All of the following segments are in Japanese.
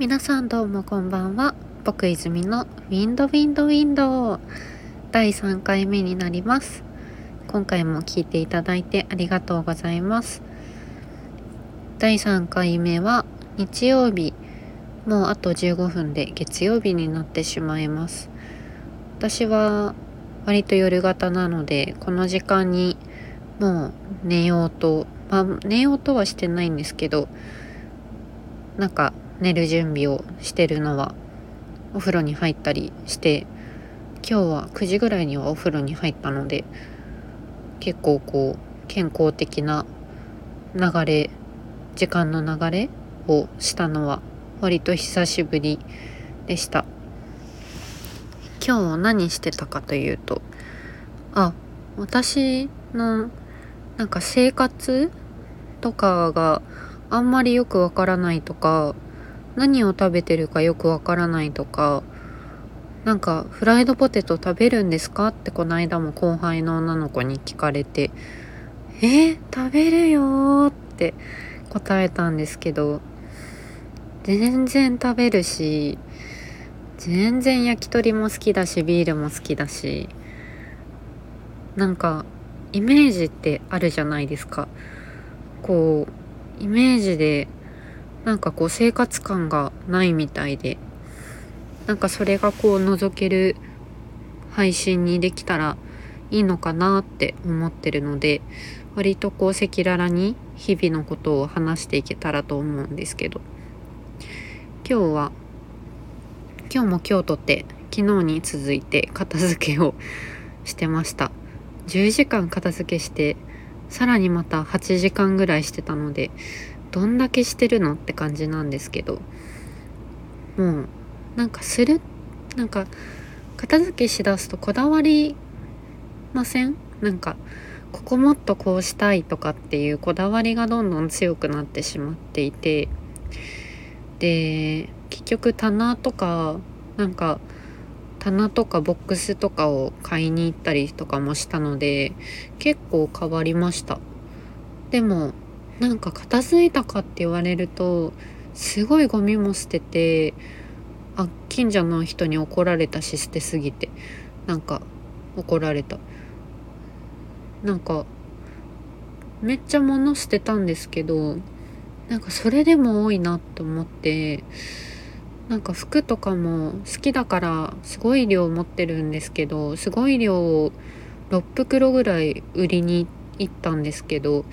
皆さんどうもこんばんは。僕泉のウィンドウィンドウィンド第3回目になります。今回も聞いていただいてありがとうございます。第3回目は日曜日。もうあと15分で月曜日になってしまいます。私は割と夜型なのでこの時間にもう寝ようと。まあ寝ようとはしてないんですけどなんか寝る準備をしてるのはお風呂に入ったりして今日は9時ぐらいにはお風呂に入ったので結構こう健康的な流れ時間の流れをしたのは割と久しぶりでした。今日何してたかというとあ私のなんか生活とかがあんまりよくわからないとか何を食べてるかよくわからないとかなんかフライドポテト食べるんですかってこの間も後輩の女の子に聞かれて「えー、食べるよ」って答えたんですけど全然食べるし全然焼き鳥も好きだしビールも好きだしなんかイメージってあるじゃないですか。こうイメージでなんかこう生活感がないみたいでなんかそれがこう覗ける配信にできたらいいのかなって思ってるので割とこう赤裸々に日々のことを話していけたらと思うんですけど。今日は今日も今日とって昨日に続いて片付けをしてました。10時間片付けしてさらにまた8時間ぐらいしてたのでどんだけしてるのって感じなんですけどもうなんかするなんか片付けしだすとこだわりません？なんかここもっとこうしたいとかっていうこだわりがどんどん強くなってしまっていてで結局棚とかなんか棚とかボックスとかを買いに行ったりとかもしたので結構変わりました。でもなんか片付いたかって言われるとすごいゴミも捨ててあ近所の人に怒られたし捨てすぎてなんか怒られた。なんかめっちゃ物捨てたんですけどなんかそれでも多いなって思ってなんか服とかも好きだからすごい量持ってるんですけどすごい量を6袋ぐらい売りに行って行ったんですけど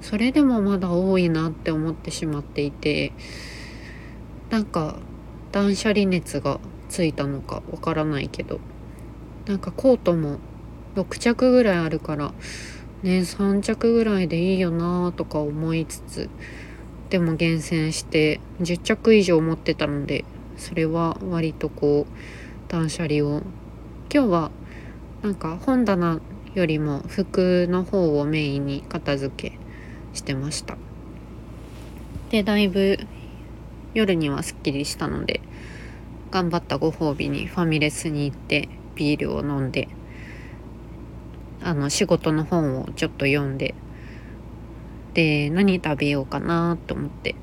それでもまだ多いなって思ってしまっていてなんか断捨離熱がついたのかわからないけどなんかコートも6着ぐらいあるからね3着ぐらいでいいよなとか思いつつでも厳選して10着以上持ってたのでそれは割とこう断捨離を。今日はなんか本棚よりも服の方をメインに片付けしてました。でだいぶ夜にはすっきりしたので頑張ったご褒美にファミレスに行ってビールを飲んであの仕事の本をちょっと読んでで何食べようかなと思って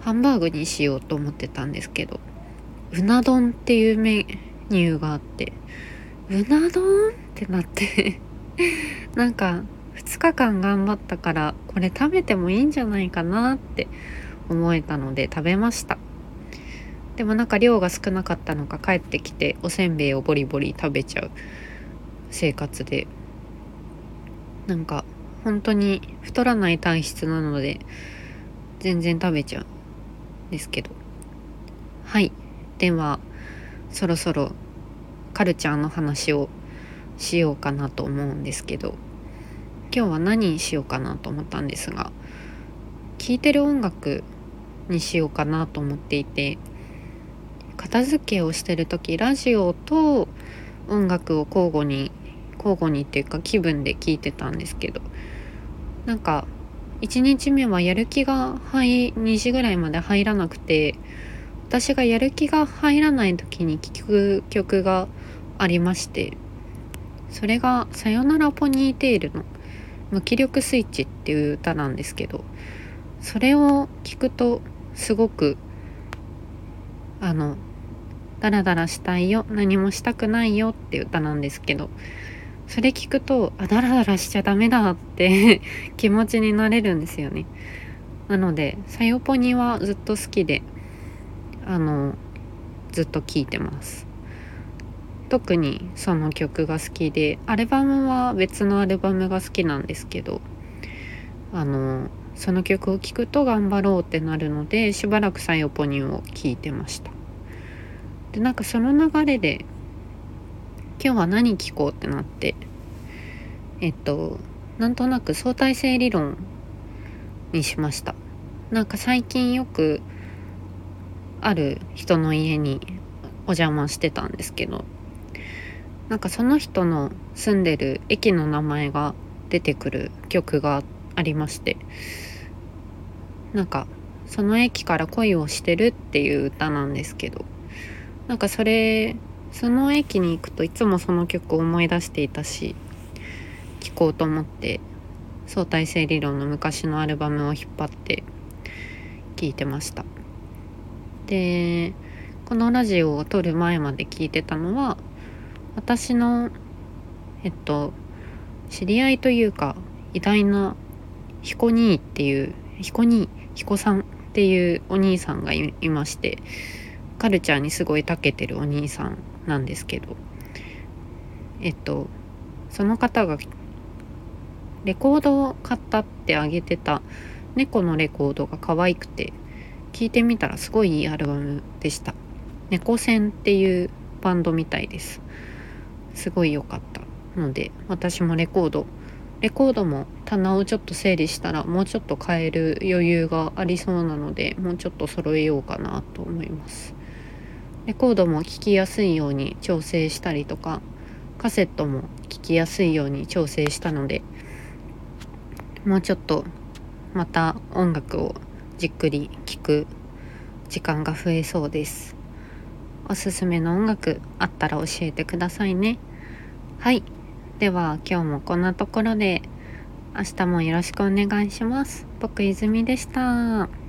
ハンバーグにしようと思ってたんですけどうな丼っていうメニューがあってうな丼ってなって なんか2日間頑張ったからこれ食べてもいいんじゃないかなって思えたので食べました。でもなんか量が少なかったのか帰ってきておせんべいをボリボリ食べちゃう生活で。なんか本当に太らない体質なので全然食べちゃうんですけど。はい。ではそろそろカルチャーの話をしようかなと思うんですけど今日は何にしようかなと思ったんですが聴いてる音楽にしようかなと思っていて片付けをしてる時ラジオと音楽を交互に交互にっていうか気分で聴いてたんですけどなんか1日目はやる気が入2時ぐらいまで入らなくて私がやる気が入らない時に聴く曲がありましてそれが「さよならポニーテール」の「無気力スイッチ」っていう歌なんですけどそれを聞くとすごくあのダラダラしたいよ何もしたくないよっていう歌なんですけどそれ聞くとあダラダラしちゃダメだって 気持ちになれるんですよね。なのでさよぽにはずっと好きであのずっと聴いてます。特にその曲が好きでアルバムは別のアルバムが好きなんですけどあのその曲を聴くと頑張ろうってなるのでしばらく「さよぽに」を聴いてました。でなんかその流れで今日は何聴こうってなってえっとなんとなく相対性理論にしました。なんか最近よくある人の家にお邪魔してたんですけどなんかその人の住んでる駅の名前が出てくる曲がありまして。なんかその駅から恋をしてるっていう歌なんですけど。なんかそれその駅に行くといつもその曲を思い出していたし聴こうと思って相対性理論の昔のアルバムを引っ張って聴いてました。でこのラジオを撮る前まで聞いてたのは私のえっと知り合いというか偉大な彦兄っていう彦兄彦さんっていうお兄さんがいましてカルチャーにすごい長けてるお兄さんなんですけどえっとその方がレコードを買ったってあげてた猫のレコードが可愛くて聞いてみたらすごいいいアルバムでした。猫戦っていうバンドみたいです。すごい良かったので私もレコード。レコードも棚をちょっと整理したらもうちょっと買える余裕がありそうなのでもうちょっと揃えようかなと思います。レコードも聴きやすいように調整したりとかカセットも聴きやすいように調整したのでもうちょっとまた音楽をじっくり聴く時間が増えそうです。おすすめの音楽あったら教えてくださいねはいでは今日もこんなところで明日もよろしくお願いします。僕泉でした。